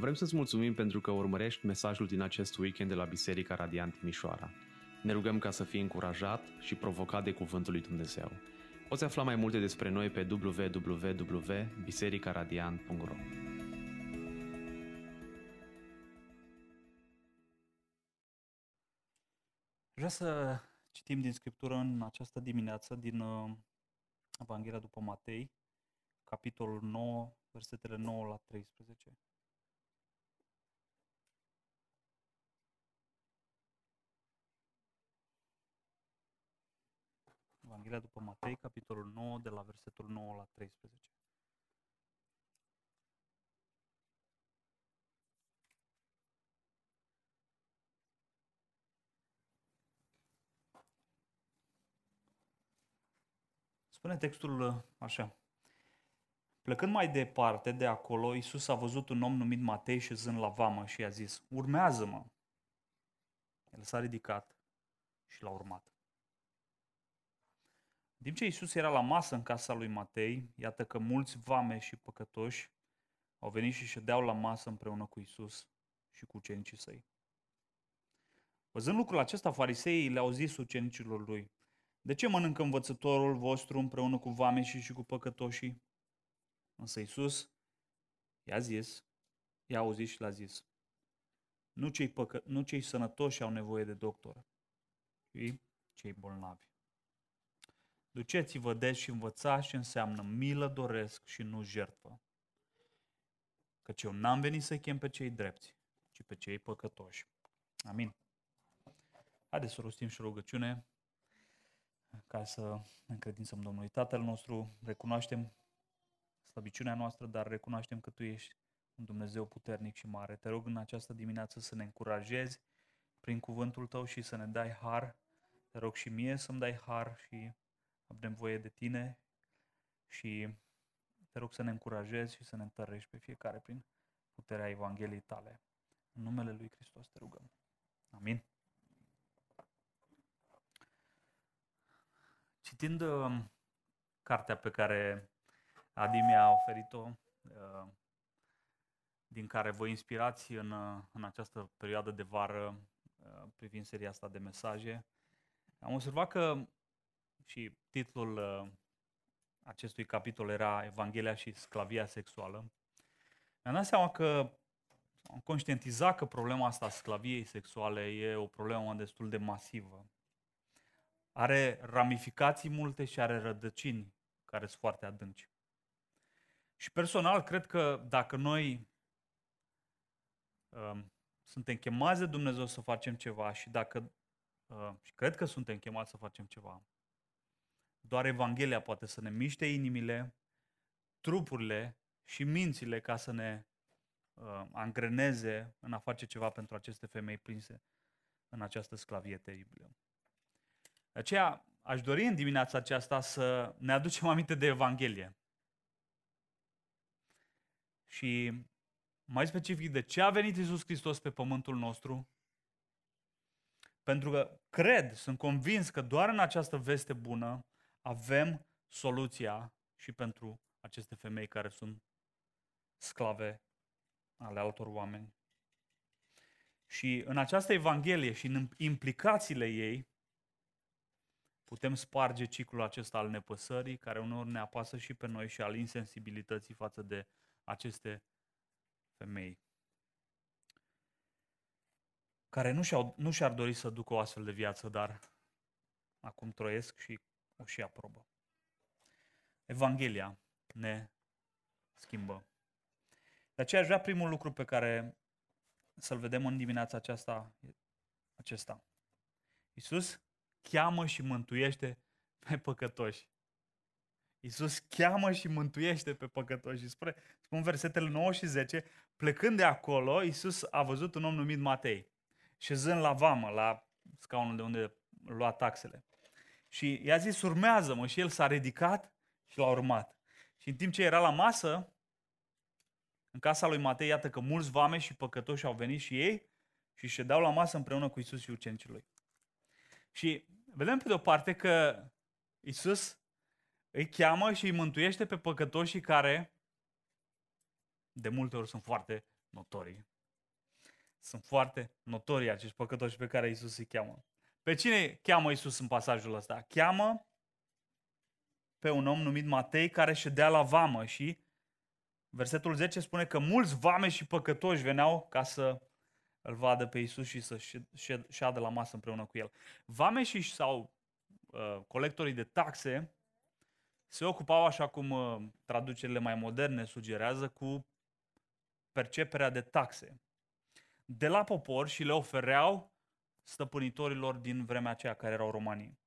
Vrem să-ți mulțumim pentru că urmărești mesajul din acest weekend de la Biserica Radiant Timișoara. Ne rugăm ca să fii încurajat și provocat de Cuvântul lui Dumnezeu. Poți afla mai multe despre noi pe www.bisericaradiant.ro Vreau să citim din Scriptură în această dimineață din uh, Evanghelia după Matei, capitolul 9, versetele 9 la 13. Evanghelia după Matei, capitolul 9, de la versetul 9 la 13. Spune textul uh, așa. Plecând mai departe de acolo, Iisus a văzut un om numit Matei șezând la vamă și i-a zis, urmează-mă. El s-a ridicat și l-a urmat. În timp ce Iisus era la masă în casa lui Matei, iată că mulți vame și păcătoși au venit și ședeau la masă împreună cu Iisus și cu ucenicii săi. Văzând lucrul acesta, fariseii le-au zis ucenicilor lui, de ce mănâncă învățătorul vostru împreună cu vame și cu păcătoșii? Însă Iisus i-a zis, i-a auzit și l-a zis, nu cei, păcă- nu cei sănătoși au nevoie de doctor, ci cei bolnavi. Duceți-vă des și învățați ce înseamnă milă doresc și nu jertfă. Căci eu n-am venit să chem pe cei drepți, ci pe cei păcătoși. Amin. Haideți să rostim și rugăciune ca să ne încredințăm Domnului. Tatăl nostru, recunoaștem slăbiciunea noastră, dar recunoaștem că Tu ești un Dumnezeu puternic și mare. Te rog în această dimineață să ne încurajezi prin cuvântul Tău și să ne dai har. Te rog și mie să-mi dai har și avem voie de Tine și te rog să ne încurajezi și să ne întărești pe fiecare prin puterea Evangheliei Tale. În numele Lui Hristos te rugăm. Amin. Citind uh, cartea pe care Adi mi-a oferit-o, uh, din care vă inspirați în, uh, în această perioadă de vară uh, privind seria asta de mesaje, am observat că și titlul uh, acestui capitol era Evanghelia și sclavia sexuală, mi-am dat seama că am conștientizat că problema asta a sclaviei sexuale e o problemă destul de masivă. Are ramificații multe și are rădăcini care sunt foarte adânci. Și personal, cred că dacă noi um, suntem chemați de Dumnezeu să facem ceva și dacă uh, și cred că suntem chemați să facem ceva, doar Evanghelia poate să ne miște inimile, trupurile și mințile ca să ne uh, angreneze în a face ceva pentru aceste femei prinse în această sclavie teribilă. De aceea aș dori în dimineața aceasta să ne aducem aminte de Evanghelie. Și mai specific de ce a venit Isus Hristos pe pământul nostru, pentru că cred, sunt convins că doar în această veste bună avem soluția și pentru aceste femei care sunt sclave ale altor oameni. Și în această Evanghelie și în implicațiile ei, putem sparge ciclul acesta al nepăsării, care uneori ne apasă și pe noi și al insensibilității față de aceste femei care nu, și-au, nu și-ar dori să ducă o astfel de viață, dar acum trăiesc și o și aprobă. Evanghelia ne schimbă. De aceea aș vrea primul lucru pe care să-l vedem în dimineața aceasta, acesta. Iisus cheamă și mântuiește pe păcătoși. Iisus cheamă și mântuiește pe păcătoși. Spune, spun versetele 9 și 10, plecând de acolo, Iisus a văzut un om numit Matei, șezând la vamă, la scaunul de unde lua taxele. Și i-a zis, urmează-mă. Și el s-a ridicat și l-a urmat. Și în timp ce era la masă, în casa lui Matei, iată că mulți vame și păcătoși au venit și ei și ședeau la masă împreună cu Isus și ucenicii lui. Și vedem pe de o parte că Isus îi cheamă și îi mântuiește pe păcătoșii care de multe ori sunt foarte notorii. Sunt foarte notorii acești păcătoși pe care Isus îi cheamă. Pe cine cheamă Isus în pasajul ăsta? Cheamă pe un om numit Matei care ședea la vamă și versetul 10 spune că mulți vame și păcătoși veneau ca să îl vadă pe Isus și să șeadă la masă împreună cu el. Vame și sau uh, colectorii de taxe se ocupau, așa cum uh, traducerile mai moderne sugerează, cu perceperea de taxe de la popor și le ofereau stăpânitorilor din vremea aceea, care erau romanii.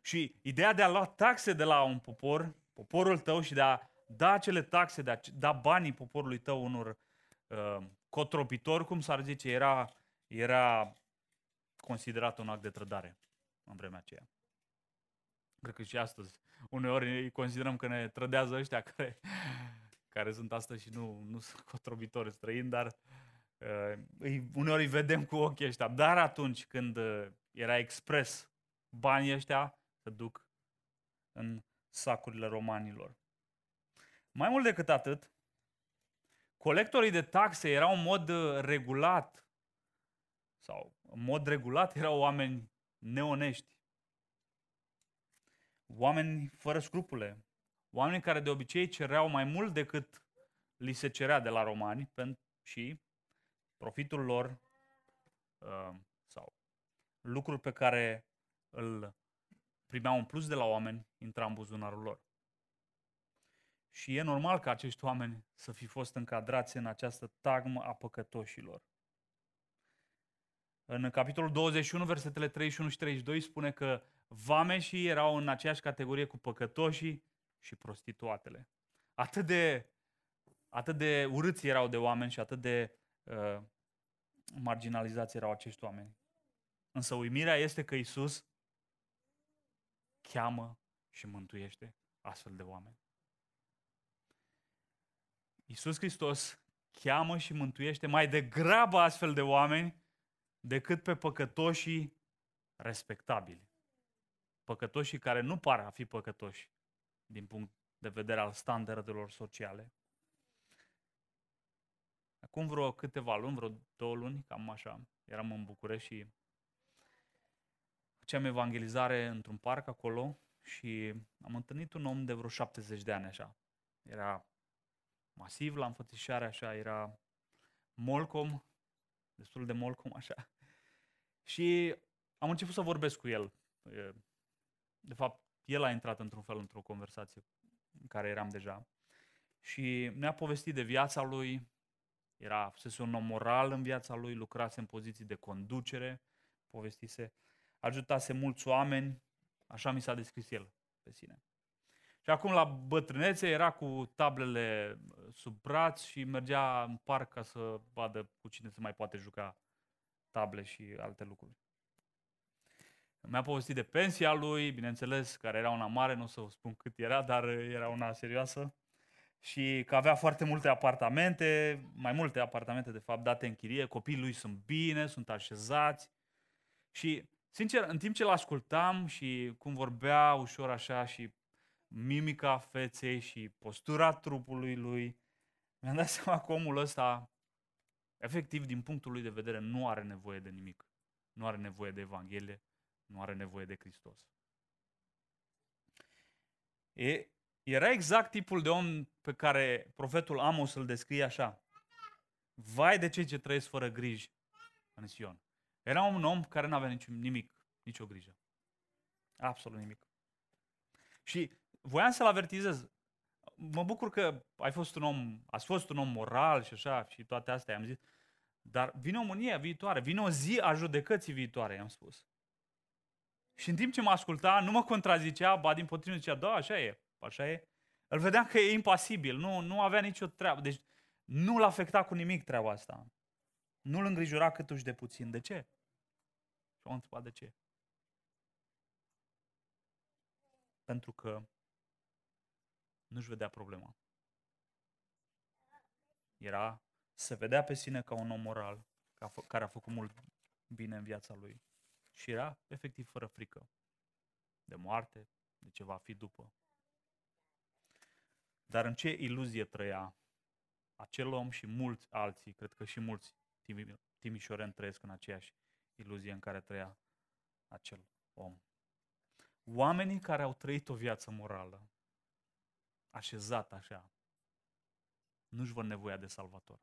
Și ideea de a lua taxe de la un popor, poporul tău și de a da acele taxe, de a da banii poporului tău unor uh, cotropitori, cum s-ar zice, era, era considerat un act de trădare în vremea aceea. Cred că și astăzi. Uneori considerăm că ne trădează ăștia care, care sunt astăzi și nu, nu sunt cotrobitori străini, dar uh, îi, uneori îi vedem cu ochii ăștia. Dar atunci când uh, era expres banii ăștia se duc în sacurile romanilor. Mai mult decât atât, colectorii de taxe erau în mod uh, regulat sau în mod regulat erau oameni neonești. Oameni fără scrupule. Oameni care de obicei cereau mai mult decât li se cerea de la romani și profitul lor uh, sau lucruri pe care îl primeau un plus de la oameni, intra în buzunarul lor. Și e normal ca acești oameni să fi fost încadrați în această tagmă a păcătoșilor. În capitolul 21, versetele 31 și 32 spune că vameșii erau în aceeași categorie cu păcătoșii și prostituatele. Atât de, atât de urâți erau de oameni și atât de uh, marginalizați erau acești oameni. Însă uimirea este că Isus cheamă și mântuiește astfel de oameni. Iisus Hristos cheamă și mântuiește mai degrabă astfel de oameni decât pe păcătoșii respectabili. Păcătoșii care nu par a fi păcătoși din punct de vedere al standardelor sociale. Acum vreo câteva luni, vreo două luni, cam așa, eram în București și făceam evangelizare într-un parc acolo și am întâlnit un om de vreo 70 de ani așa. Era masiv la înfățișare, așa, era molcom, destul de molcom, așa. Și am început să vorbesc cu el. De fapt, el a intrat într-un fel într-o conversație în care eram deja. Și ne-a povestit de viața lui, era fusese un om moral în viața lui, lucrase în poziții de conducere, povestise, ajutase mulți oameni, așa mi s-a descris el pe sine. Și acum la bătrânețe era cu tablele uh, sub braț și mergea în parc ca să vadă cu cine se mai poate juca table și alte lucruri. Mi-a povestit de pensia lui, bineînțeles, care era una mare, nu o să vă spun cât era, dar era una serioasă. Și că avea foarte multe apartamente, mai multe apartamente, de fapt, date în chirie. Copiii lui sunt bine, sunt așezați. Și, sincer, în timp ce l-ascultam și cum vorbea ușor așa și mimica feței și postura trupului lui, mi-am dat seama că omul ăsta, efectiv, din punctul lui de vedere, nu are nevoie de nimic. Nu are nevoie de Evanghelie, nu are nevoie de Hristos. E, era exact tipul de om pe care profetul Amos îl descrie așa. Vai de cei ce trăiesc fără griji în Sion. Era un om care nu avea nici, nimic, nicio grijă. Absolut nimic. Și voiam să-l avertizez. Mă bucur că ai fost un om, ați fost un om moral și așa și toate astea, am zis. Dar vine o mânie viitoare, vine o zi a judecății viitoare, i-am spus. Și în timp ce mă asculta, nu mă contrazicea, ba din potrivă zicea, da, așa e, așa e. Îl vedeam că e impasibil, nu, nu avea nicio treabă. Deci nu l-a afectat cu nimic treaba asta. Nu-l îngrijora câtuși de puțin. De ce? Și am întrebat de ce. Pentru că nu-și vedea problema. Era, se vedea pe sine ca un om moral, care a făcut mult bine în viața lui. Și era efectiv fără frică de moarte, de ce va fi după. Dar în ce iluzie trăia acel om și mulți alții, cred că și mulți timișoreni trăiesc în aceeași iluzie în care trăia acel om. Oamenii care au trăit o viață morală, așezat așa, nu-și văd nevoia de salvator.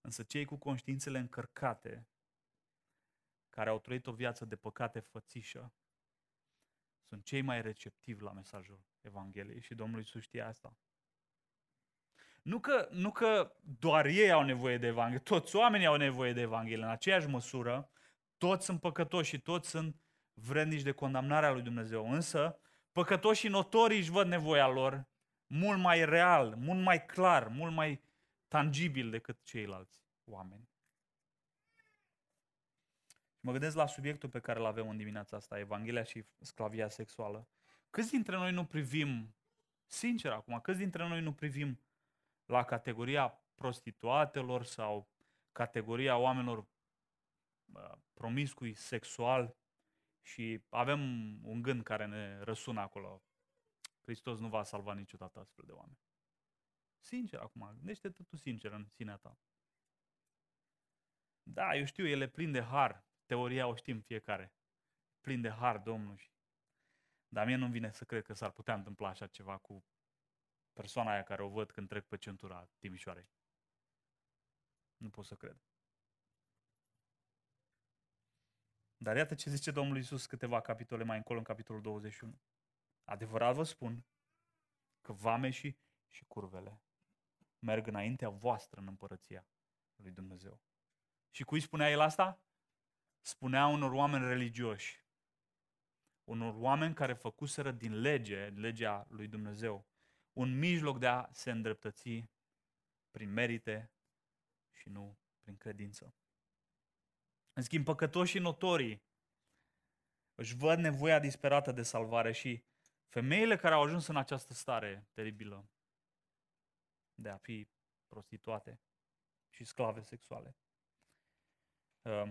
Însă cei cu conștiințele încărcate, care au trăit o viață de păcate fățișă, sunt cei mai receptivi la mesajul Evangheliei și Domnul Iisus știe asta. Nu că, nu că doar ei au nevoie de Evanghelie, toți oamenii au nevoie de Evanghelie în aceeași măsură, toți sunt păcătoși și toți sunt vrednici de condamnarea lui Dumnezeu. Însă, păcătoșii notorii își văd nevoia lor mult mai real, mult mai clar, mult mai tangibil decât ceilalți oameni. Mă gândesc la subiectul pe care îl avem în dimineața asta, Evanghelia și sclavia sexuală. Câți dintre noi nu privim, sincer acum, câți dintre noi nu privim la categoria prostituatelor sau categoria oamenilor promiscui sexual și avem un gând care ne răsună acolo. Hristos nu va salva niciodată astfel de oameni. Sincer acum, gândește-te tu sincer în sinea ta. Da, eu știu, ele plin de har. Teoria o știm fiecare. Plin de har Domnul. Dar mie nu vine să cred că s-ar putea întâmpla așa ceva cu persoana aia care o văd când trec pe centura Timișoarei. Nu pot să cred. Dar iată ce zice Domnul Iisus câteva capitole mai încolo, în capitolul 21. Adevărat vă spun că vameșii și curvele merg înaintea voastră în împărăția lui Dumnezeu. Și cui spunea el asta? Spunea unor oameni religioși, unor oameni care făcuseră din lege, legea lui Dumnezeu, un mijloc de a se îndreptăți prin merite și nu prin credință. În schimb, păcătoșii notorii își văd nevoia disperată de salvare și femeile care au ajuns în această stare teribilă de a fi prostituate și sclave sexuale, uh,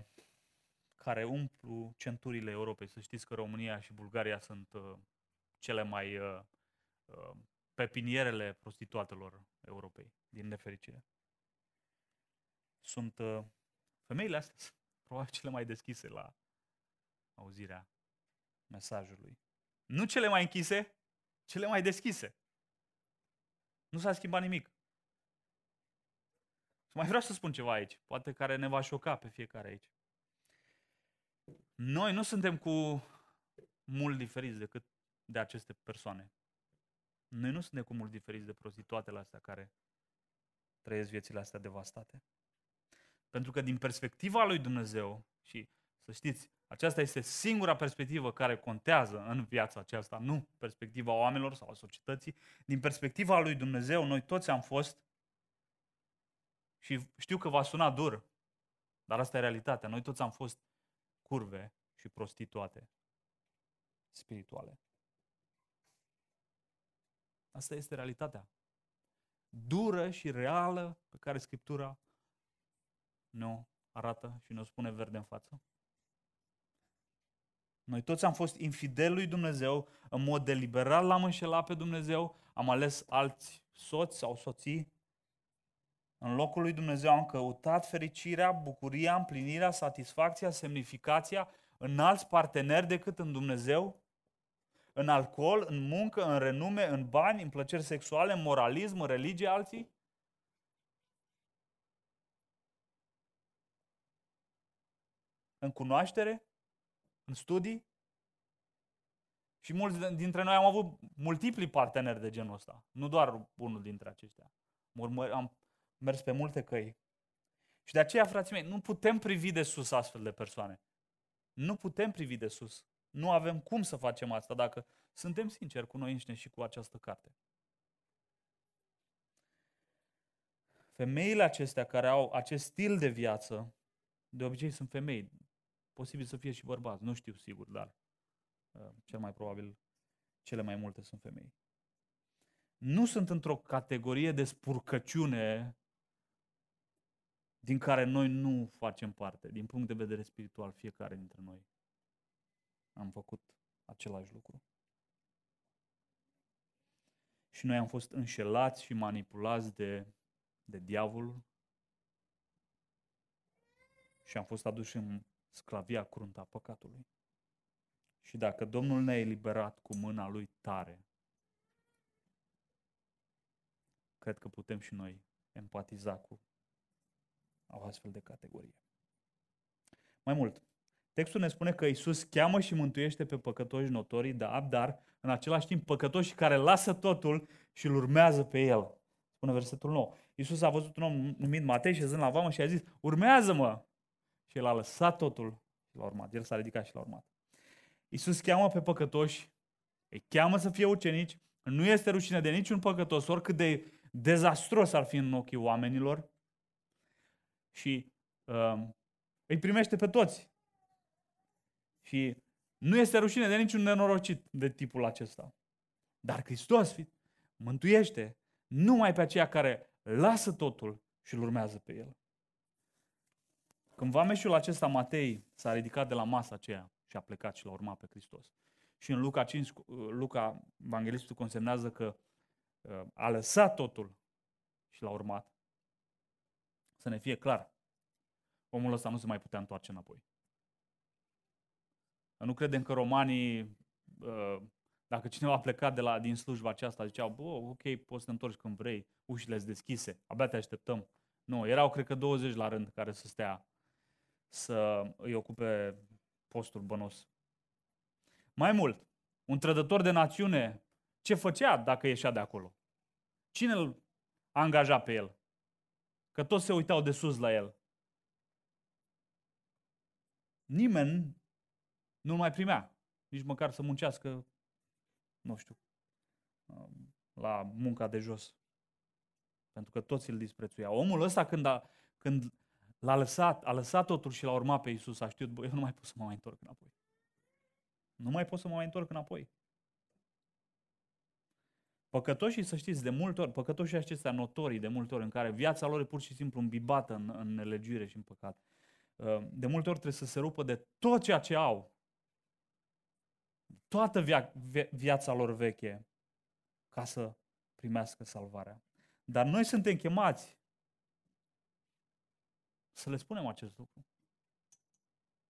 care umplu centurile Europei. Să știți că România și Bulgaria sunt uh, cele mai uh, pepinierele prostituatelor Europei, din nefericire. Sunt femeile astea probabil cele mai deschise la auzirea mesajului. Nu cele mai închise, cele mai deschise. Nu s-a schimbat nimic. Și mai vreau să spun ceva aici, poate care ne va șoca pe fiecare aici. Noi nu suntem cu mult diferiți decât de aceste persoane. Noi nu suntem cu mult diferiți de prostituatele astea care trăiesc viețile astea devastate. Pentru că din perspectiva lui Dumnezeu, și să știți, aceasta este singura perspectivă care contează în viața aceasta, nu perspectiva oamenilor sau a societății. Din perspectiva lui Dumnezeu, noi toți am fost, și știu că va suna dur, dar asta e realitatea, noi toți am fost curve și prostituate spirituale. Asta este realitatea. Dură și reală pe care Scriptura ne arată și ne spune verde în față. Noi toți am fost infideli lui Dumnezeu, în mod deliberat l-am înșelat pe Dumnezeu, am ales alți soți sau soții. În locul lui Dumnezeu am căutat fericirea, bucuria, împlinirea, satisfacția, semnificația în alți parteneri decât în Dumnezeu, în alcool, în muncă, în renume, în bani, în plăceri sexuale, în moralism, în religie alții. în cunoaștere, în studii. Și mulți dintre noi am avut multipli parteneri de genul ăsta, nu doar unul dintre aceștia. Am mers pe multe căi. Și de aceea, frații mei, nu putem privi de sus astfel de persoane. Nu putem privi de sus. Nu avem cum să facem asta dacă suntem sinceri cu noi înșine și cu această carte. Femeile acestea care au acest stil de viață, de obicei sunt femei, Posibil să fie și bărbați, nu știu sigur, dar uh, cel mai probabil cele mai multe sunt femei. Nu sunt într-o categorie de spurcăciune din care noi nu facem parte. Din punct de vedere spiritual, fiecare dintre noi am făcut același lucru. și noi am fost înșelați și manipulați de, de diavolul și am fost aduși în sclavia cruntă a păcatului. Și dacă Domnul ne-a eliberat cu mâna Lui tare, cred că putem și noi empatiza cu o astfel de categorie. Mai mult, textul ne spune că Isus cheamă și mântuiește pe păcătoși notorii, da, dar în același timp păcătoși care lasă totul și îl urmează pe el. Spune versetul 9. Isus a văzut un om numit Matei șezând la vamă și a zis, urmează-mă! Și el a lăsat totul și l-a urmat. El s-a ridicat și l-a urmat. Isus cheamă pe păcătoși, îi cheamă să fie ucenici, nu este rușine de niciun păcătos, oricât de dezastros ar fi în ochii oamenilor și uh, îi primește pe toți. Și nu este rușine de niciun nenorocit de tipul acesta. Dar Hristos mântuiește numai pe aceia care lasă totul și îl urmează pe el. Când vameșul acesta, Matei, s-a ridicat de la masa aceea și a plecat și l-a urmat pe Hristos. Și în Luca 5, Luca, evanghelistul consemnează că uh, a lăsat totul și l-a urmat. Să ne fie clar, omul ăsta nu se mai putea întoarce înapoi. Nu credem că romanii, uh, dacă cineva a plecat de la, din slujba aceasta, ziceau, bă, ok, poți să te întorci când vrei, ușile sunt deschise, abia te așteptăm. Nu, erau, cred că, 20 la rând care să stea să îi ocupe postul bănos. Mai mult, un trădător de națiune, ce făcea dacă ieșea de acolo? Cine îl angaja pe el? Că toți se uitau de sus la el. Nimeni nu mai primea, nici măcar să muncească, nu știu, um, la munca de jos. Pentru că toți îl disprețuiau. Omul ăsta când, a, când l-a lăsat, a lăsat totul și l-a urmat pe Isus, a știut, bă, eu nu mai pot să mă mai întorc înapoi. Nu mai pot să mă mai întorc înapoi. Păcătoșii, să știți, de multe ori, păcătoșii acestea notorii de multe ori, în care viața lor e pur și simplu îmbibată în, în nelegiuire și în păcat, uh, de multe ori trebuie să se rupă de tot ceea ce au toată via- viața lor veche ca să primească salvarea. Dar noi suntem chemați să le spunem acest lucru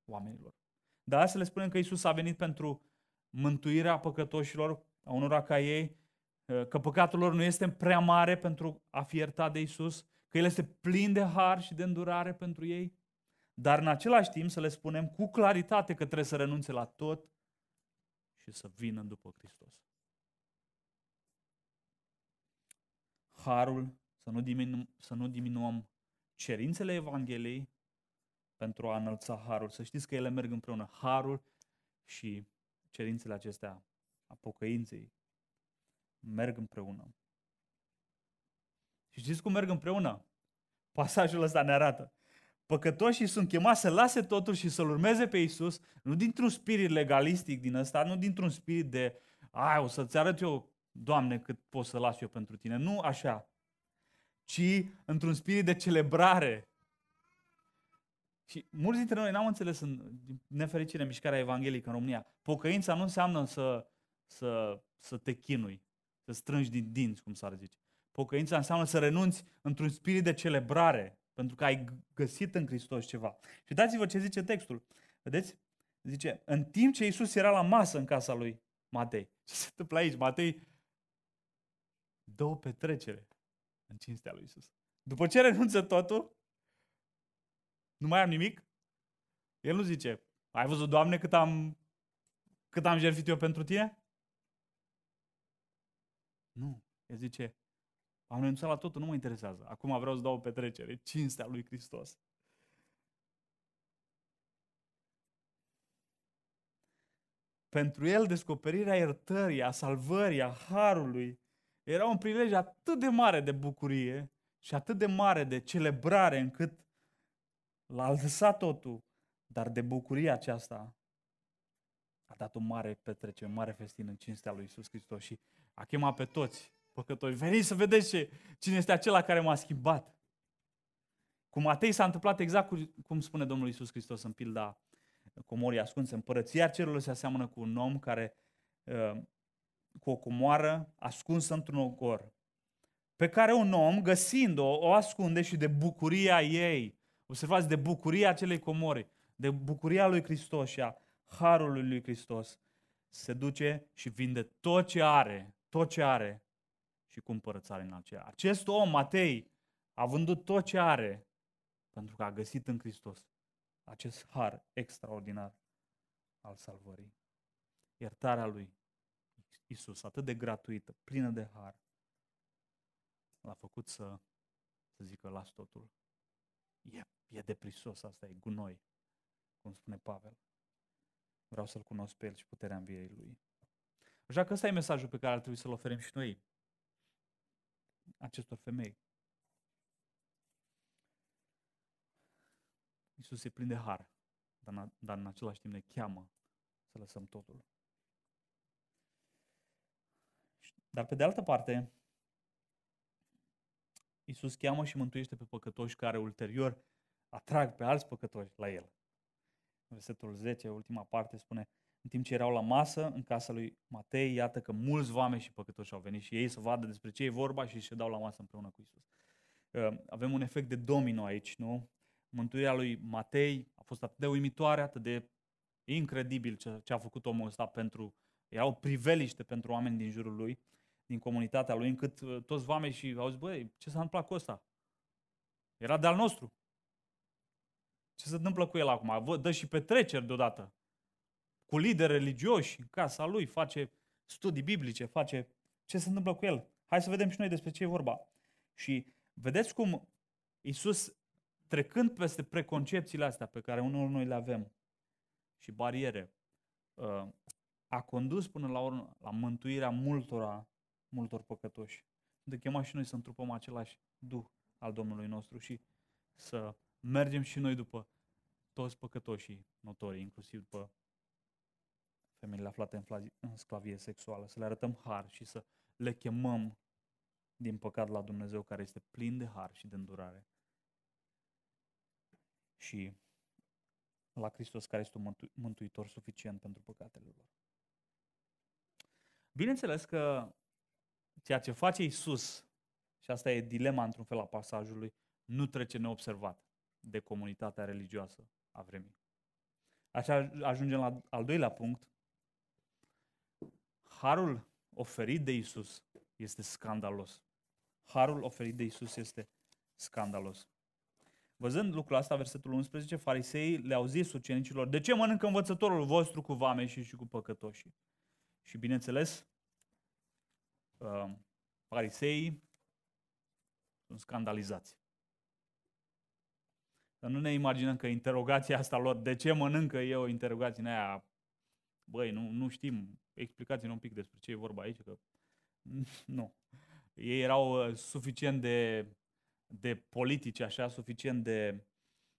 oamenilor. Dar să le spunem că Isus a venit pentru mântuirea păcătoșilor, a unora ca ei, că păcatul lor nu este prea mare pentru a fi iertat de Isus, că El este plin de har și de îndurare pentru ei, dar în același timp să le spunem cu claritate că trebuie să renunțe la tot și să vină după Hristos. Harul, să nu, diminu- să nu diminuăm cerințele Evangheliei pentru a înălța harul. Să știți că ele merg împreună. Harul și cerințele acestea a pocăinței merg împreună. Și știți cum merg împreună? Pasajul ăsta ne arată. Păcătoșii sunt chemați să lase totul și să-L urmeze pe Isus, nu dintr-un spirit legalistic din ăsta, nu dintr-un spirit de, ai, o să-ți arăt eu, Doamne, cât pot să las eu pentru tine. Nu așa, ci într-un spirit de celebrare. Și mulți dintre noi n-am înțeles în nefericire mișcarea evanghelică în România. Pocăința nu înseamnă să, să, să te chinui, să strângi din dinți, cum s-ar zice. Pocăința înseamnă să renunți într-un spirit de celebrare, pentru că ai găsit în Hristos ceva. Și dați-vă ce zice textul. Vedeți? Zice, în timp ce Isus era la masă în casa lui Matei. Ce se întâmplă aici? Matei dă o petrecere în cinstea lui Isus. După ce renunță totul, nu mai am nimic, el nu zice, ai văzut, Doamne, cât am, cât am jertfit eu pentru tine? Nu. El zice, am renunțat la totul, nu mă interesează. Acum vreau să dau o petrecere, cinstea lui Hristos. Pentru el, descoperirea iertării, a salvării, a harului, era un prilej atât de mare de bucurie și atât de mare de celebrare încât l-a lăsat totul, dar de bucuria aceasta a dat o mare petrecere, un mare festin în cinstea lui Isus Hristos și a chemat pe toți păcătoși. Veniți să vedeți ce, cine este acela care m-a schimbat. Cu Matei s-a întâmplat exact cu, cum spune Domnul Isus Hristos în pilda comorii ascunse. Împărăția cerurilor se aseamănă cu un om care uh, cu o comoară ascunsă într-un ogor, pe care un om, găsind-o, o ascunde și de bucuria ei, observați, de bucuria acelei comori, de bucuria lui Hristos și a harului lui Hristos, se duce și vinde tot ce are, tot ce are și cumpără în aceea. Acest om, Matei, a vândut tot ce are pentru că a găsit în Hristos acest har extraordinar al salvării. Iertarea lui Isus, atât de gratuită, plină de har, l-a făcut să, să zică, las totul. E, e deprisos, asta e gunoi, cum spune Pavel. Vreau să-L cunosc pe El și puterea învierii Lui. Așa că ăsta e mesajul pe care ar trebui să-l oferim și noi acestor femei. Iisus e plin de har, dar, dar în același timp ne cheamă să lăsăm totul. Dar pe de altă parte, Iisus cheamă și mântuiește pe păcătoși care ulterior atrag pe alți păcătoși la El. Versetul 10, ultima parte, spune în timp ce erau la masă în casa lui Matei, iată că mulți vame și păcătoși au venit și ei să vadă despre ce e vorba și se dau la masă împreună cu Isus. Uh, avem un efect de domino aici, nu? Mântuirea lui Matei a fost atât de uimitoare, atât de incredibil ce, ce a făcut omul ăsta pentru, era o priveliște pentru oameni din jurul lui, din comunitatea lui, încât uh, toți vamei și au zis, băi, ce s-a întâmplat cu ăsta? Era de-al nostru. Ce se întâmplă cu el acum? Vă dă și petreceri deodată. Cu lideri religioși în casa lui, face studii biblice, face ce se întâmplă cu el. Hai să vedem și noi despre ce e vorba. Și vedeți cum Isus, trecând peste preconcepțiile astea pe care unul noi le avem și bariere, uh, a condus până la urmă la mântuirea multora, multor păcătoși. De chema și noi să întrupăm același Duh al Domnului nostru și să mergem și noi după toți păcătoșii notorii, inclusiv după femeile aflate în, în sclavie sexuală, să le arătăm har și să le chemăm din păcat la Dumnezeu care este plin de har și de îndurare. Și la Hristos care este un mântuitor suficient pentru păcatele lor. Bineînțeles că ceea ce face Isus, și asta e dilema într-un fel a pasajului, nu trece neobservat de comunitatea religioasă a vremii. Așa ajungem la al doilea punct. Harul oferit de Isus este scandalos. Harul oferit de Isus este scandalos. Văzând lucrul asta, versetul 11, fariseii le-au zis ucenicilor, de ce mănâncă învățătorul vostru cu vame și cu păcătoșii? Și bineînțeles, uh, fariseii sunt scandalizați. Să nu ne imaginăm că interogația asta lor, de ce mănâncă eu o interogație în aia, băi, nu, nu știm, explicați-ne un pic despre ce e vorba aici, că nu. Ei erau uh, suficient de, de politici, așa, suficient de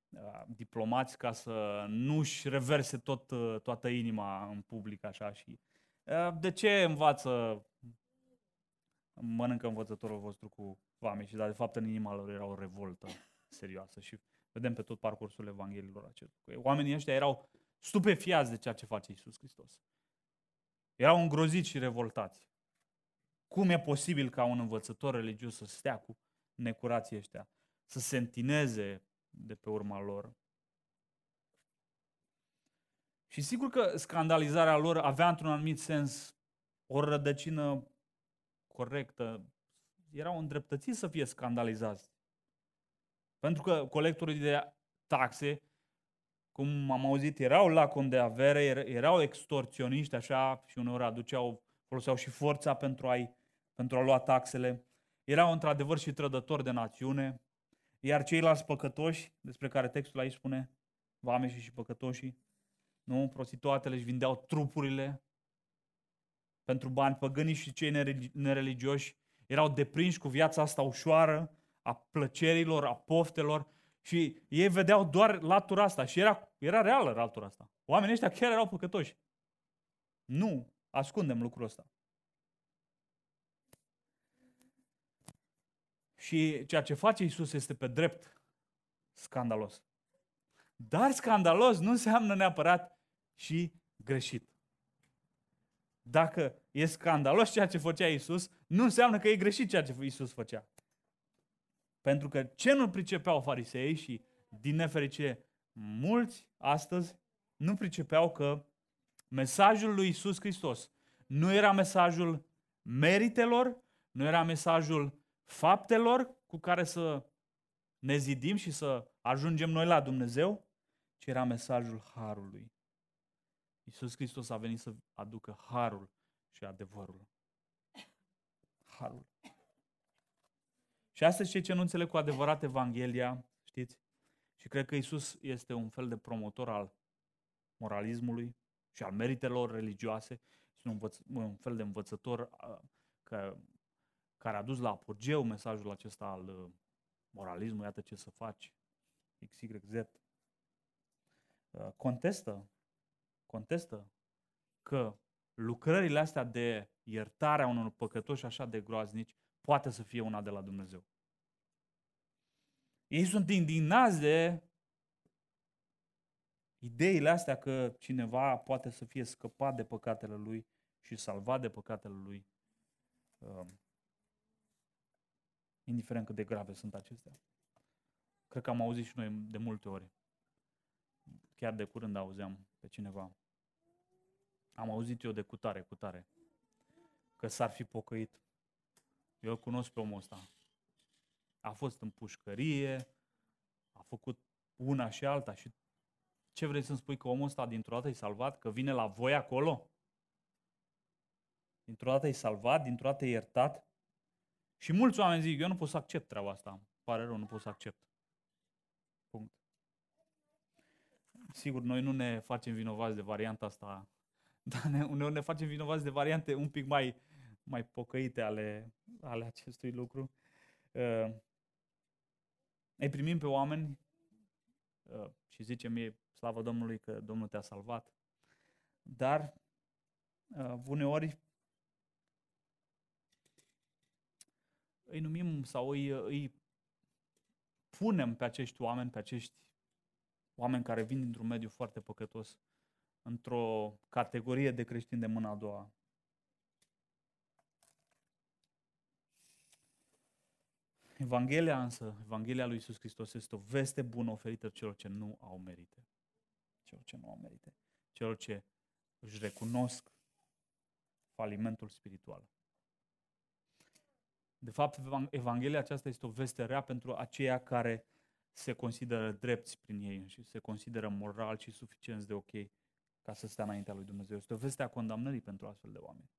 uh, diplomați ca să nu-și reverse tot, uh, toată inima în public, așa, și uh, de ce învață, mănâncă învățătorul vostru cu vame și, dar de fapt în inima lor era o revoltă serioasă și Vedem pe tot parcursul Evangheliilor acest lucru. Oamenii ăștia erau stupefiați de ceea ce face Isus Hristos. Erau îngroziți și revoltați. Cum e posibil ca un învățător religios să stea cu necurații ăștia, să se întineze de pe urma lor? Și sigur că scandalizarea lor avea într-un anumit sens o rădăcină corectă. Erau îndreptățiți să fie scandalizați pentru că colectorii de taxe, cum am auzit, erau lacon de avere, erau extorsioniști așa și uneori aduceau, foloseau și forța pentru, a pentru a lua taxele. Erau într-adevăr și trădători de națiune, iar ceilalți păcătoși, despre care textul aici spune, vameșii și păcătoșii, nu? Prostituatele își vindeau trupurile pentru bani. Păgânii și cei nereligioși erau deprinși cu viața asta ușoară, a plăcerilor, a poftelor și ei vedeau doar latura asta și era, era reală latura asta. Oamenii ăștia chiar erau păcătoși. Nu ascundem lucrul ăsta. Și ceea ce face Isus este pe drept scandalos. Dar scandalos nu înseamnă neapărat și greșit. dacă e scandalos ceea ce făcea Isus, nu înseamnă că e greșit ceea ce Isus făcea. Pentru că ce nu pricepeau farisei și, din nefericire, mulți astăzi nu pricepeau că mesajul lui Isus Hristos nu era mesajul meritelor, nu era mesajul faptelor cu care să ne zidim și să ajungem noi la Dumnezeu, ci era mesajul harului. Iisus Hristos a venit să aducă harul și adevărul. Harul. Și asta e ce nu înțeleg cu adevărat Evanghelia, știți? Și cred că Isus este un fel de promotor al moralismului și al meritelor religioase. Este un, învăț- un fel de învățător că, care a dus la apogeu mesajul acesta al uh, moralismului, iată ce să faci, XYZ. Uh, contestă, contestă că lucrările astea de iertare a unor păcătoși așa de groaznici poate să fie una de la Dumnezeu. Ei sunt indignați de ideile astea că cineva poate să fie scăpat de păcatele lui și salvat de păcatele lui, um, indiferent cât de grave sunt acestea. Cred că am auzit și noi de multe ori. Chiar de curând auzeam pe cineva. Am auzit eu de cutare, cutare, că s-ar fi pocăit. Eu îl cunosc pe omul ăsta. A fost în pușcărie, a făcut una și alta și ce vrei să-mi spui că omul ăsta dintr-o dată e salvat? Că vine la voi acolo? Dintr-o dată e salvat, dintr-o dată e iertat? Și mulți oameni zic, eu nu pot să accept treaba asta. pare rău, nu pot să accept. Punct. Sigur, noi nu ne facem vinovați de varianta asta, dar ne, uneori ne facem vinovați de variante un pic mai, mai pocăite ale, ale acestui lucru. Uh, îi primim pe oameni uh, și zicem ei, slavă Domnului că Domnul te-a salvat. Dar uh, uneori îi numim sau îi, îi punem pe acești oameni, pe acești oameni care vin dintr-un mediu foarte păcătos, într-o categorie de creștini de mâna a doua. Evanghelia însă, Evanghelia lui Iisus Hristos este o veste bună oferită celor ce nu au merite. Celor ce nu au merite. Celor ce își recunosc falimentul spiritual. De fapt, Evanghelia aceasta este o veste rea pentru aceia care se consideră drepți prin ei și se consideră moral și suficient de ok ca să stea înaintea lui Dumnezeu. Este o veste a condamnării pentru astfel de oameni.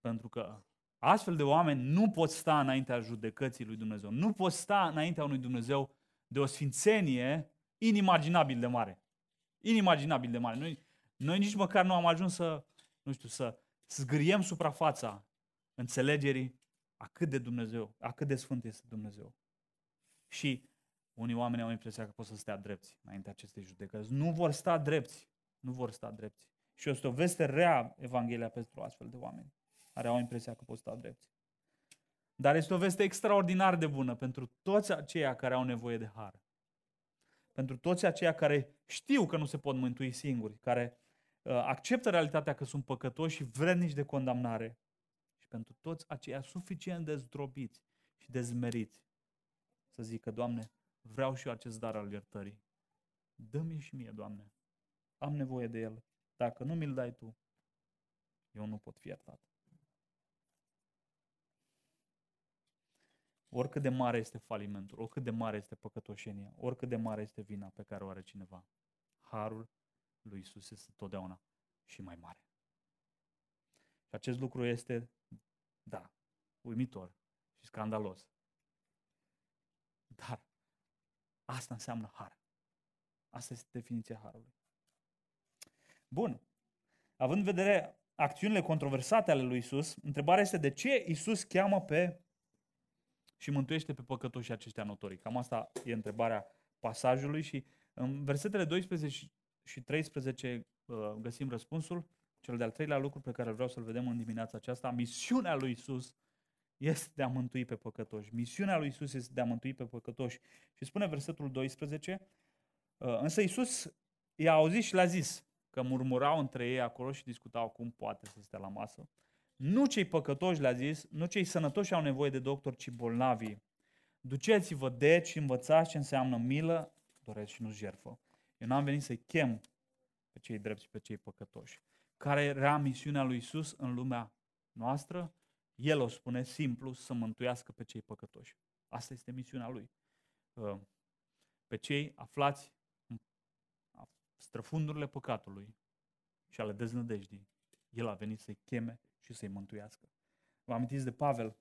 Pentru că astfel de oameni nu pot sta înaintea judecății lui Dumnezeu. Nu pot sta înaintea unui Dumnezeu de o sfințenie inimaginabil de mare. Inimaginabil de mare. Noi, noi nici măcar nu am ajuns să, nu știu, să zgâriem suprafața înțelegerii a cât de Dumnezeu, a cât de sfânt este Dumnezeu. Și unii oameni au impresia că pot să stea drepți înainte acestei judecăți. Nu vor sta drepți. Nu vor sta drepți. Și este o veste rea Evanghelia pentru astfel de oameni care au impresia că pot sta drepți. Dar este o veste extraordinar de bună pentru toți aceia care au nevoie de har. Pentru toți aceia care știu că nu se pot mântui singuri, care uh, acceptă realitatea că sunt păcătoși și vrednici de condamnare pentru toți aceia suficient de zdrobiți și de zmeriți să zică, Doamne, vreau și eu acest dar al iertării. Dă-mi și mie, Doamne. Am nevoie de el. Dacă nu mi-l dai Tu, eu nu pot fi iertat. Oricât de mare este falimentul, oricât de mare este păcătoșenia, oricât de mare este vina pe care o are cineva, harul lui Isus este totdeauna și mai mare. Și acest lucru este da, uimitor și scandalos. Dar asta înseamnă har. Asta este definiția harului. Bun. Având în vedere acțiunile controversate ale lui Isus, întrebarea este de ce Isus cheamă pe și mântuiește pe păcătoșii aceștia notorii. Cam asta e întrebarea pasajului și în versetele 12 și 13 uh, găsim răspunsul. Cel de-al treilea lucru pe care vreau să-l vedem în dimineața aceasta, misiunea lui Isus este de a mântui pe păcătoși. Misiunea lui Isus este de a mântui pe păcătoși. Și spune versetul 12, uh, însă Isus i-a auzit și le-a zis, că murmurau între ei acolo și discutau cum poate să stea la masă. Nu cei păcătoși, le-a zis, nu cei sănătoși au nevoie de doctor, ci bolnavii. Duceți-vă deci și învățați ce înseamnă milă, doresc și nu jertfă. Eu n-am venit să-i chem pe cei drepți și pe cei păcătoși. Care era misiunea lui Isus în lumea noastră? El o spune simplu, să mântuiască pe cei păcătoși. Asta este misiunea lui. Uh, pe cei aflați în străfundurile păcatului și ale deznădejdii. El a venit să-i cheme și să-i mântuiască. Vă amintiți de Pavel?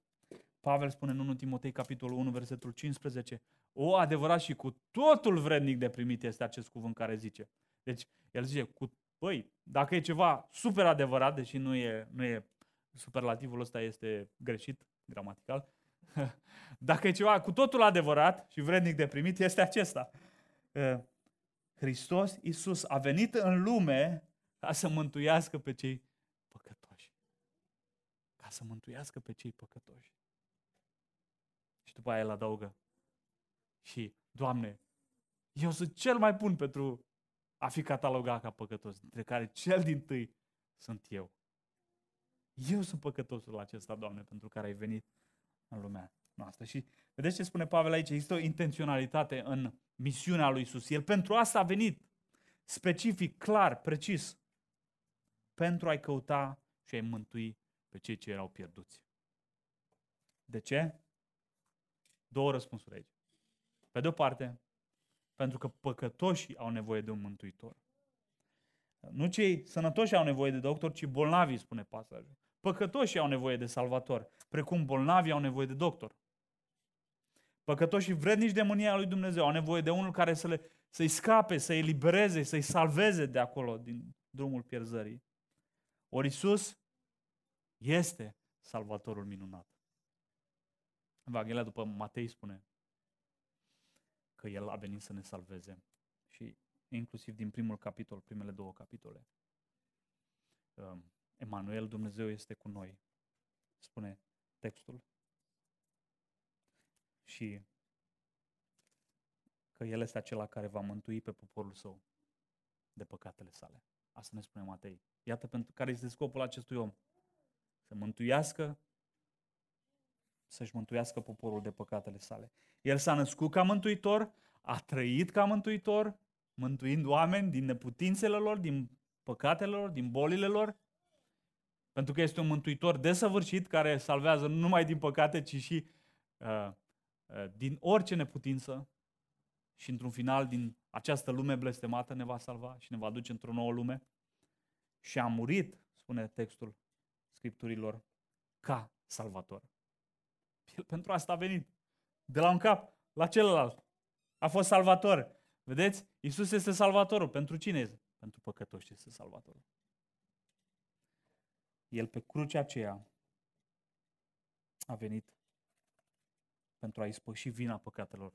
Pavel spune în 1 Timotei, capitolul 1, versetul 15, o, adevărat și cu totul vrednic de primit este acest cuvânt care zice. Deci, el zice, cu, băi, dacă e ceva super adevărat, deși nu e, nu e superlativul ăsta este greșit, gramatical, dacă e ceva cu totul adevărat și vrednic de primit, este acesta. Hristos Iisus a venit în lume ca să mântuiască pe cei păcătoși. Ca să mântuiască pe cei păcătoși. Și după aia el adaugă. Și, Doamne, eu sunt cel mai bun pentru a fi catalogat ca păcătos, dintre care cel din tâi sunt eu. Eu sunt păcătosul acesta, Doamne, pentru care ai venit în lumea noastră. Și vedeți ce spune Pavel aici? Există o intenționalitate în misiunea lui Isus. El pentru asta a venit, specific, clar, precis, pentru a-i căuta și a-i mântui pe cei ce erau pierduți. De ce? Două răspunsuri aici. Pe de o parte, pentru că păcătoșii au nevoie de un mântuitor. Nu cei sănătoși au nevoie de doctor, ci bolnavii, spune pasajul. Păcătoșii au nevoie de salvator, precum bolnavii au nevoie de doctor. Păcătoșii vrednici de mânia lui Dumnezeu au nevoie de unul care să le, să-i scape, să-i elibereze, să-i salveze de acolo, din drumul pierzării. Ori Isus este salvatorul minunat. Evanghelia după Matei spune că El a venit să ne salveze. Și inclusiv din primul capitol, primele două capitole. Um, Emanuel, Dumnezeu este cu noi, spune textul. Și că El este acela care va mântui pe poporul său de păcatele sale. Asta ne spune Matei. Iată pentru care este scopul acestui om. Să mântuiască, să-și mântuiască poporul de păcatele sale. El s-a născut ca mântuitor, a trăit ca mântuitor, mântuind oameni din neputințele lor, din păcatele lor, din bolile lor, pentru că este un mântuitor desăvârșit care salvează nu numai din păcate, ci și uh, uh, din orice neputință și într-un final din această lume blestemată ne va salva și ne va duce într-o nouă lume. Și a murit, spune textul Scripturilor, ca salvator. El pentru asta a venit. De la un cap la celălalt. A fost salvator. Vedeți? Isus este salvatorul. Pentru cine este? Pentru păcătoși este salvatorul. El pe crucea aceea a venit pentru a ispăși vina păcatelor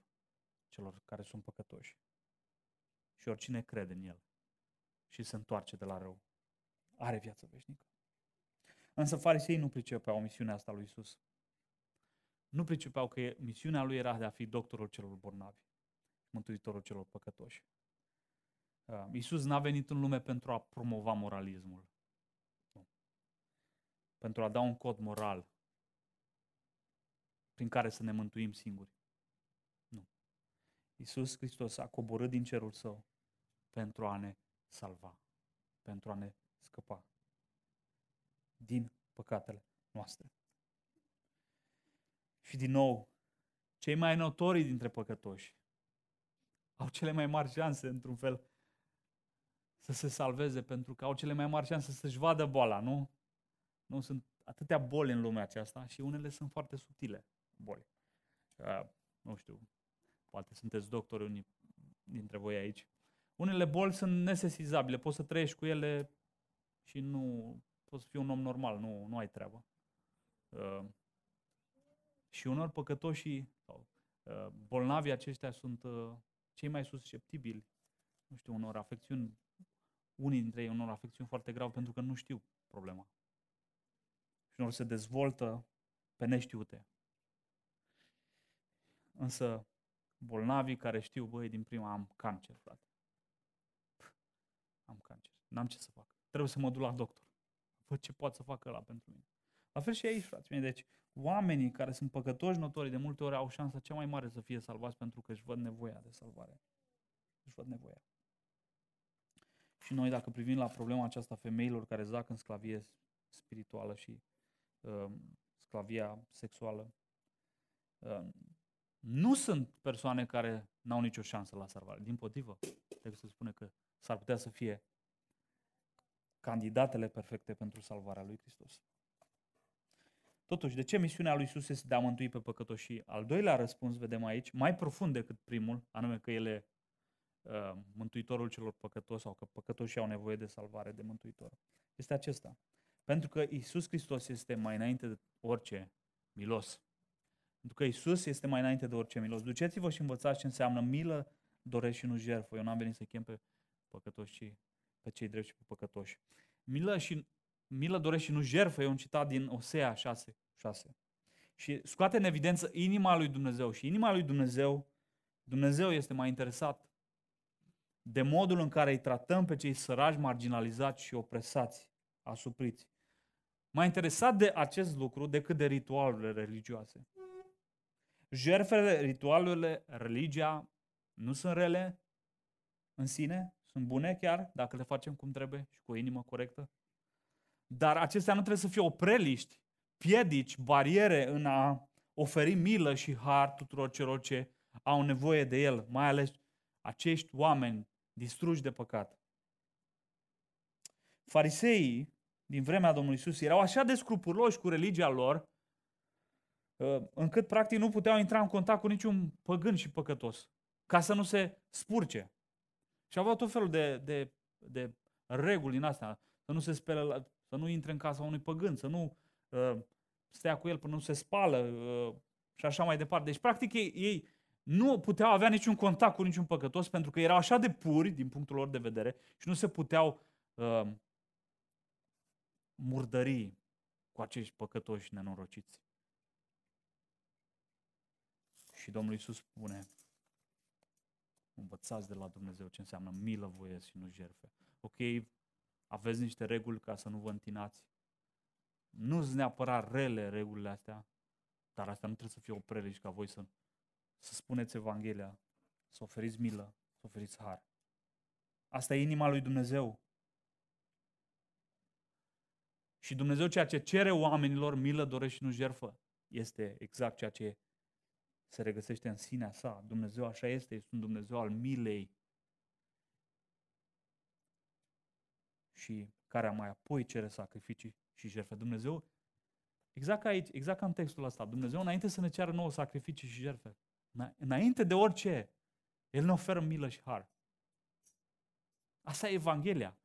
celor care sunt păcătoși. Și oricine crede în El și se întoarce de la rău, are viață veșnică. Însă farisei nu pricepeau misiunea asta lui Isus. Nu pricepeau că misiunea lui era de a fi doctorul celor bolnavi, mântuitorul celor păcătoși. Uh, Isus n-a venit în lume pentru a promova moralismul pentru a da un cod moral prin care să ne mântuim singuri. Nu. Iisus Hristos a coborât din cerul său pentru a ne salva, pentru a ne scăpa din păcatele noastre. Și din nou, cei mai notorii dintre păcătoși au cele mai mari șanse, într-un fel, să se salveze, pentru că au cele mai mari șanse să-și vadă boala, nu? Nu sunt atâtea boli în lumea aceasta și unele sunt foarte subtile boli. Uh, nu știu, poate sunteți doctori unii dintre voi aici. Unele boli sunt nesesizabile, poți să trăiești cu ele și nu poți să fii un om normal, nu, nu ai treabă. Uh, și unor păcătoșii sau uh, bolnavii aceștia sunt uh, cei mai susceptibili, nu știu, unor afecțiuni, unii dintre ei unor afecțiuni foarte grave pentru că nu știu problema și unor se dezvoltă pe neștiute. Însă bolnavii care știu, băi, din prima am cancer, frate. Am cancer. N-am ce să fac. Trebuie să mă duc la doctor. Văd ce poate să facă ăla pentru mine. La fel și aici, frații mei. Deci, oamenii care sunt păcătoși notorii de multe ori au șansa cea mai mare să fie salvați pentru că își văd nevoia de salvare. Își văd nevoia. Și noi, dacă privim la problema aceasta femeilor care zac în sclavie spirituală și uh, sclavia sexuală, uh, nu sunt persoane care n-au nicio șansă la salvare. Din potrivă, textul spune că s-ar putea să fie candidatele perfecte pentru salvarea lui Hristos. Totuși, de ce misiunea lui Isus este de a mântui pe păcătoși? Al doilea răspuns vedem aici, mai profund decât primul, anume că ele uh, mântuitorul celor păcătoși sau că păcătoșii au nevoie de salvare de mântuitor. Este acesta. Pentru că Isus Hristos este mai înainte de orice milos. Pentru că Isus este mai înainte de orice milos. Duceți-vă și învățați ce înseamnă milă, doresc și nu jertfă. Eu n-am venit să chem pe păcătoși, ci pe cei drepți și pe păcătoși. Milă, și, milă doresc și nu jertfă e un citat din Osea 6, 6. Și scoate în evidență inima lui Dumnezeu. Și inima lui Dumnezeu, Dumnezeu este mai interesat de modul în care îi tratăm pe cei săraci, marginalizați și opresați, asupriți. Mai interesat de acest lucru decât de ritualurile religioase. Jertfele, ritualurile, religia nu sunt rele în sine, sunt bune chiar, dacă le facem cum trebuie și cu o inimă corectă. Dar acestea nu trebuie să fie opreliști, piedici, bariere în a oferi milă și har tuturor celor ce au nevoie de el, mai ales acești oameni distruși de păcat. Fariseii din vremea Domnului Isus erau așa de scrupuloși cu religia lor, uh, încât practic nu puteau intra în contact cu niciun păgân și păcătos, ca să nu se spurce. Și aveau tot felul de, de, de reguli din astea, să nu se spele, la, să nu intre în casa unui păgân, să nu uh, stea cu el până nu se spală uh, și așa mai departe. Deci, practic, ei, ei nu puteau avea niciun contact cu niciun păcătos pentru că erau așa de puri din punctul lor de vedere și nu se puteau uh, murdări cu acești păcătoși nenorociți. Și Domnul Iisus spune, învățați de la Dumnezeu ce înseamnă milă, voie și nu jerfe. Ok, aveți niște reguli ca să nu vă întinați. Nu sunt neapărat rele regulile astea, dar asta nu trebuie să fie o prelici ca voi să, să spuneți Evanghelia, să oferiți milă, să oferiți har. Asta e inima lui Dumnezeu. Și Dumnezeu ceea ce cere oamenilor, milă, dorește și nu jerfă, este exact ceea ce se regăsește în sinea sa. Dumnezeu așa este, este un Dumnezeu al milei. Și care mai apoi cere sacrificii și jertfe. Dumnezeu, exact ca aici, exact ca în textul ăsta, Dumnezeu înainte să ne ceară nouă sacrificii și jertfe, înainte de orice, El ne oferă milă și har. Asta e Evanghelia.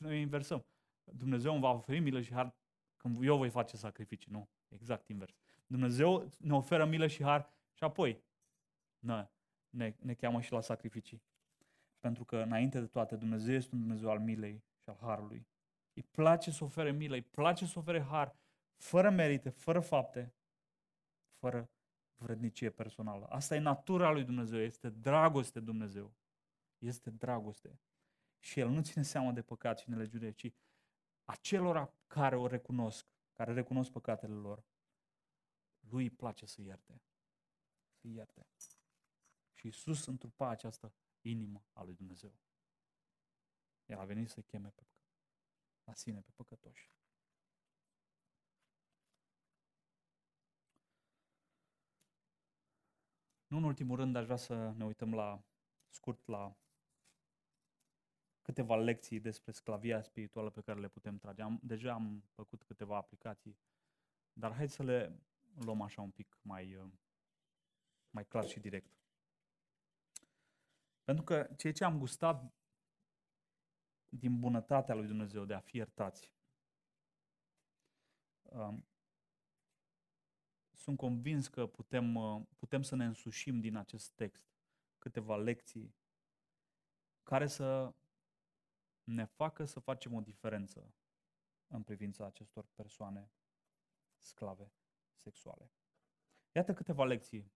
Noi inversăm. Dumnezeu îmi va oferi milă și har când eu voi face sacrificii. Nu, exact invers. Dumnezeu ne oferă milă și har și apoi ne, ne, ne cheamă și la sacrificii. Pentru că, înainte de toate, Dumnezeu este un Dumnezeu al milei și al harului. Îi place să ofere milă, îi place să ofere har, fără merite, fără fapte, fără vrednicie personală. Asta e natura lui Dumnezeu, este dragoste Dumnezeu. Este dragoste. Și El nu ține seama de păcat și nelegiune, ci acelora care o recunosc, care recunosc păcatele lor, lui îi place să ierte să ierte. Și Iisus întrupa această inimă a lui Dumnezeu. El a venit să cheme pe la sine pe păcătoși. Nu în ultimul rând aș vrea să ne uităm la scurt la câteva lecții despre sclavia spirituală pe care le putem trage. Am, deja am făcut câteva aplicații, dar hai să le luăm așa un pic mai uh, mai clar și direct. Pentru că ceea ce am gustat din bunătatea lui Dumnezeu de a fi iertați, um, sunt convins că putem, uh, putem să ne însușim din acest text câteva lecții care să ne facă să facem o diferență în privința acestor persoane sclave sexuale. Iată câteva lecții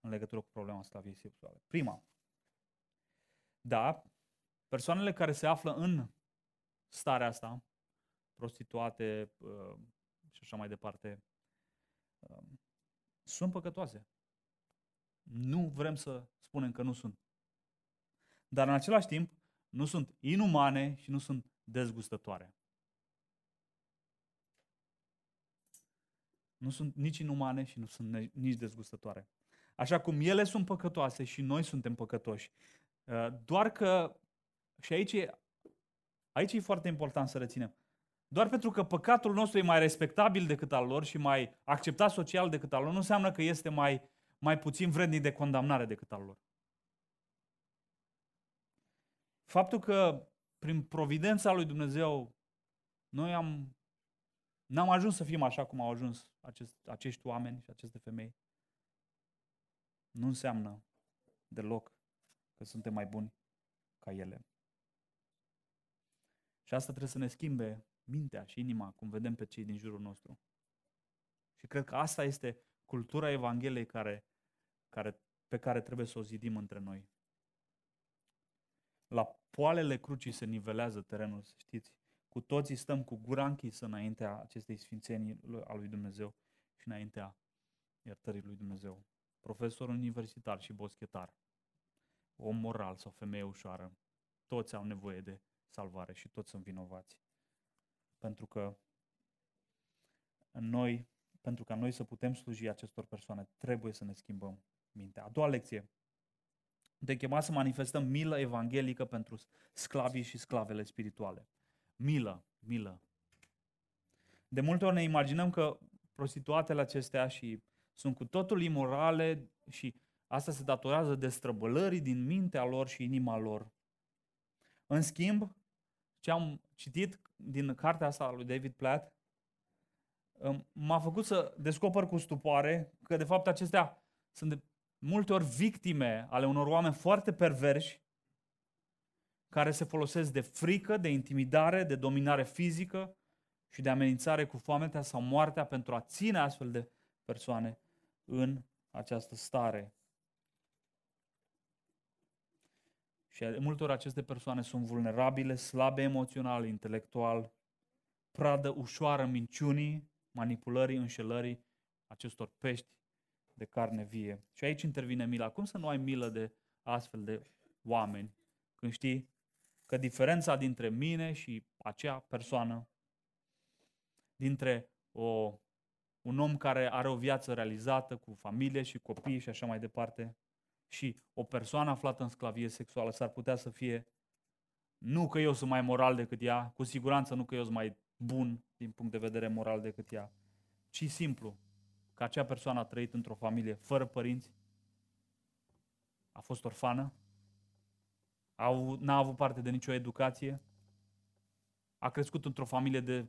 în legătură cu problema sclaviei sexuale. Prima, da, persoanele care se află în starea asta, prostituate uh, și așa mai departe, uh, sunt păcătoase. Nu vrem să spunem că nu sunt. Dar în același timp, nu sunt inumane și nu sunt dezgustătoare. Nu sunt nici inumane și nu sunt nici dezgustătoare. Așa cum ele sunt păcătoase și noi suntem păcătoși. Uh, doar că, și aici e, aici e foarte important să reținem, doar pentru că păcatul nostru e mai respectabil decât al lor și mai acceptat social decât al lor, nu înseamnă că este mai, mai puțin vrednic de condamnare decât al lor. Faptul că prin providența lui Dumnezeu noi am, n-am ajuns să fim așa cum au ajuns acest, acești oameni și aceste femei, nu înseamnă deloc că suntem mai buni ca ele. Și asta trebuie să ne schimbe mintea și inima, cum vedem pe cei din jurul nostru. Și cred că asta este cultura Evangheliei care, care, pe care trebuie să o zidim între noi. La poalele crucii se nivelează terenul, să știți. Cu toții stăm cu gura închisă înaintea acestei sfințenii a lui Dumnezeu și înaintea iertării lui Dumnezeu. Profesor universitar și boschetar, om moral sau femeie ușoară, toți au nevoie de salvare și toți sunt vinovați. Pentru că noi, pentru ca noi să putem sluji acestor persoane, trebuie să ne schimbăm mintea. A doua lecție. De chemat să manifestăm milă evanghelică pentru sclavii și sclavele spirituale. Milă, milă. De multe ori ne imaginăm că prostituatele acestea și sunt cu totul imorale și asta se datorează destrăbălării din mintea lor și inima lor. În schimb, ce am citit din cartea asta a lui David Platt m-a făcut să descoper cu stupoare că de fapt acestea sunt de multe ori victime ale unor oameni foarte perverși care se folosesc de frică, de intimidare, de dominare fizică și de amenințare cu foametea sau moartea pentru a ține astfel de persoane în această stare. Și de multe ori aceste persoane sunt vulnerabile, slabe emoțional, intelectual, pradă ușoară minciunii, manipulării, înșelării acestor pești de carne vie. Și aici intervine mila. Cum să nu ai milă de astfel de oameni când știi că diferența dintre mine și acea persoană, dintre o un om care are o viață realizată cu familie și copii și așa mai departe, și o persoană aflată în sclavie sexuală s-ar putea să fie nu că eu sunt mai moral decât ea, cu siguranță nu că eu sunt mai bun din punct de vedere moral decât ea, ci simplu că acea persoană a trăit într-o familie fără părinți, a fost orfană, a, n-a avut parte de nicio educație, a crescut într-o familie de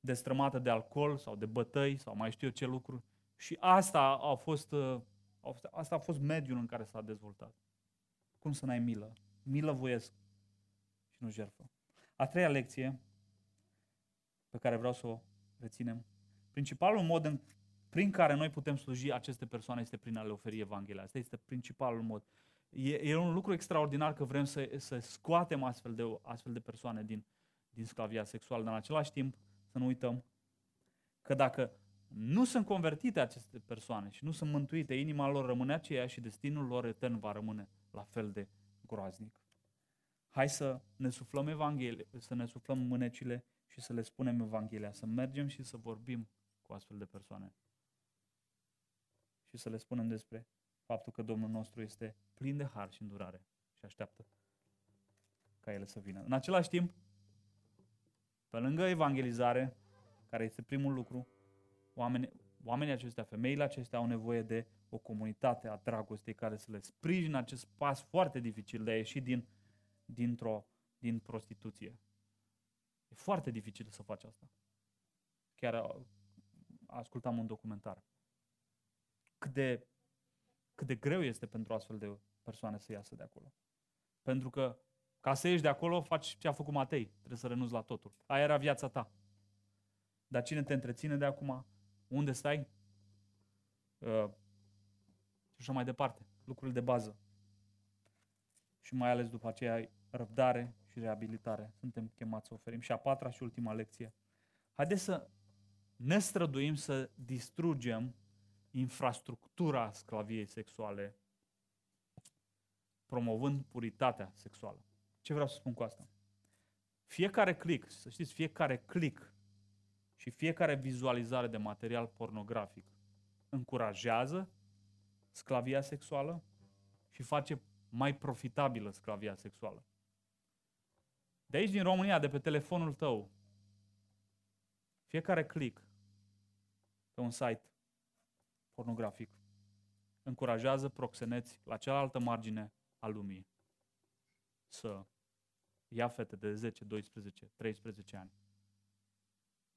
destrămată de alcool sau de bătăi sau mai știu eu ce lucruri. Și asta a fost, uh, asta a fost mediul în care s-a dezvoltat. Cum să n-ai milă? Milă voiesc și nu jertfă. A treia lecție pe care vreau să o reținem. Principalul mod în, prin care noi putem sluji aceste persoane este prin a le oferi Evanghelia. Asta este principalul mod. E, e un lucru extraordinar că vrem să, să scoatem astfel de, astfel de persoane din, din sclavia sexuală, dar în același timp să nu uităm că dacă nu sunt convertite aceste persoane și nu sunt mântuite, inima lor rămâne aceea și destinul lor etern va rămâne la fel de groaznic. Hai să ne suflăm Evanghelie, să ne suflăm mânecile și să le spunem Evanghelia, să mergem și să vorbim cu astfel de persoane. Și să le spunem despre faptul că Domnul nostru este plin de har și îndurare și așteaptă ca ele să vină. În același timp, pe lângă evangelizare, care este primul lucru, oamenii, oamenii aceștia, femeile acestea au nevoie de o comunitate a dragostei care să le sprijină acest pas foarte dificil de a ieși din, dintr-o, din prostituție. E foarte dificil să faci asta. Chiar ascultam un documentar. Cât de, cât de greu este pentru astfel de persoane să iasă de acolo. Pentru că ca să ieși de acolo, faci ce a făcut Matei. Trebuie să renunți la totul. Aia era viața ta. Dar cine te întreține de acum? Unde stai? Uh, și așa mai departe. Lucrurile de bază. și mai ales după aceea răbdare și reabilitare. Suntem chemați să oferim. Și a patra și ultima lecție. Haideți să ne străduim să distrugem infrastructura sclaviei sexuale, promovând puritatea sexuală. Ce vreau să spun cu asta? Fiecare click, să știți, fiecare click și fiecare vizualizare de material pornografic încurajează sclavia sexuală și face mai profitabilă sclavia sexuală. De aici, din România, de pe telefonul tău, fiecare click pe un site pornografic încurajează proxeneți la cealaltă margine a lumii să ia fete de 10, 12, 13 ani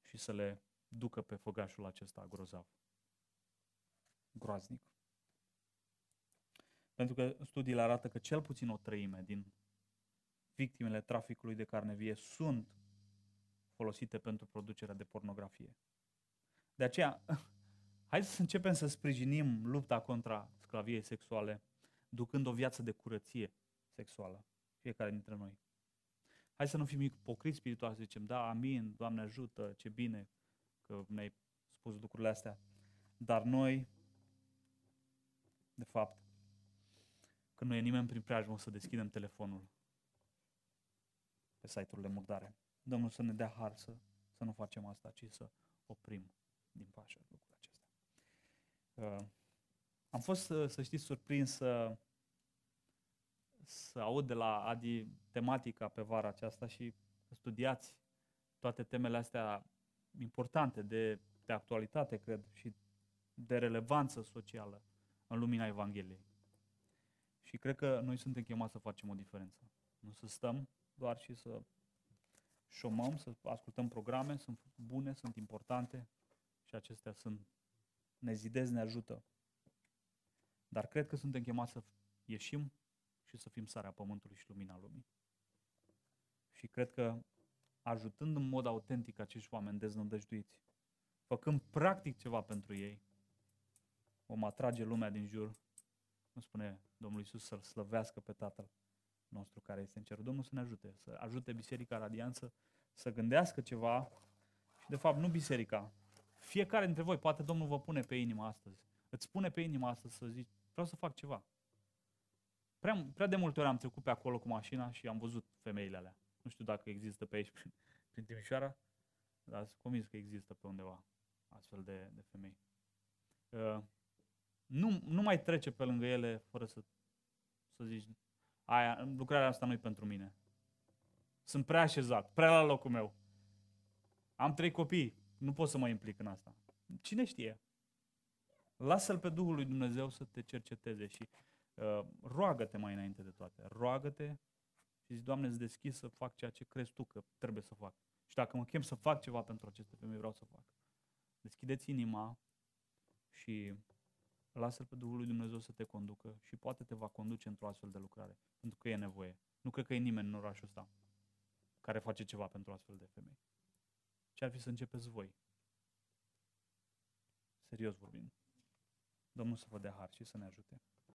și să le ducă pe făgașul acesta grozav. Groaznic. Pentru că studiile arată că cel puțin o treime din victimele traficului de carne vie sunt folosite pentru producerea de pornografie. De aceea, hai să începem să sprijinim lupta contra sclaviei sexuale, ducând o viață de curăție sexuală, fiecare dintre noi. Hai să nu fim ipocriți spirituali, să zicem, da, amin, Doamne ajută, ce bine că ne-ai spus lucrurile astea. Dar noi, de fapt, când nu e nimeni prin preajmă, să deschidem telefonul pe site-urile murdare. Domnul să ne dea har să, să nu facem asta, ci să oprim din pașă lucrul acesta. Uh, am fost, să, să știți, surprins să, să aud de la Adi tematica pe vara aceasta și studiați toate temele astea importante, de, de actualitate, cred, și de relevanță socială în lumina Evangheliei. Și cred că noi suntem chemați să facem o diferență. Nu să stăm doar și să șomăm, să ascultăm programe, sunt bune, sunt importante și acestea sunt, ne zidez, ne ajută. Dar cred că suntem chemați să ieșim și să fim sarea pământului și lumina lumii. Și cred că ajutând în mod autentic acești oameni deznădăjduiți, făcând practic ceva pentru ei, vom atrage lumea din jur cum spune Domnul Isus, să-L slăvească pe Tatăl nostru care este în cer. Domnul să ne ajute, să ajute Biserica Radianță să gândească ceva și de fapt nu biserica. Fiecare dintre voi, poate Domnul vă pune pe inimă astăzi. Îți pune pe inimă astăzi să zici, vreau să fac ceva. Prea, prea de multe ori am trecut pe acolo cu mașina și am văzut femeile alea. Nu știu dacă există pe aici, prin, prin Timișoara, dar sunt convins că există pe undeva astfel de, de femei. Uh, nu, nu mai trece pe lângă ele fără să, să zici, aia, lucrarea asta nu e pentru mine. Sunt prea așezat, prea la locul meu. Am trei copii, nu pot să mă implic în asta. Cine știe? Lasă-L pe Duhul lui Dumnezeu să te cerceteze și uh, roagă-te mai înainte de toate. Roagă-te și zici, Doamne, îți deschis să fac ceea ce crezi Tu că trebuie să fac. Și dacă mă chem să fac ceva pentru aceste femei, vreau să fac. Deschideți inima și lasă-L pe Duhul lui Dumnezeu să te conducă și poate te va conduce într-o astfel de lucrare, pentru că e nevoie. Nu cred că e nimeni în orașul ăsta care face ceva pentru astfel de femei. Ce ar fi să începeți voi? Serios vorbim. Domnul să vă dea har și să ne ajute.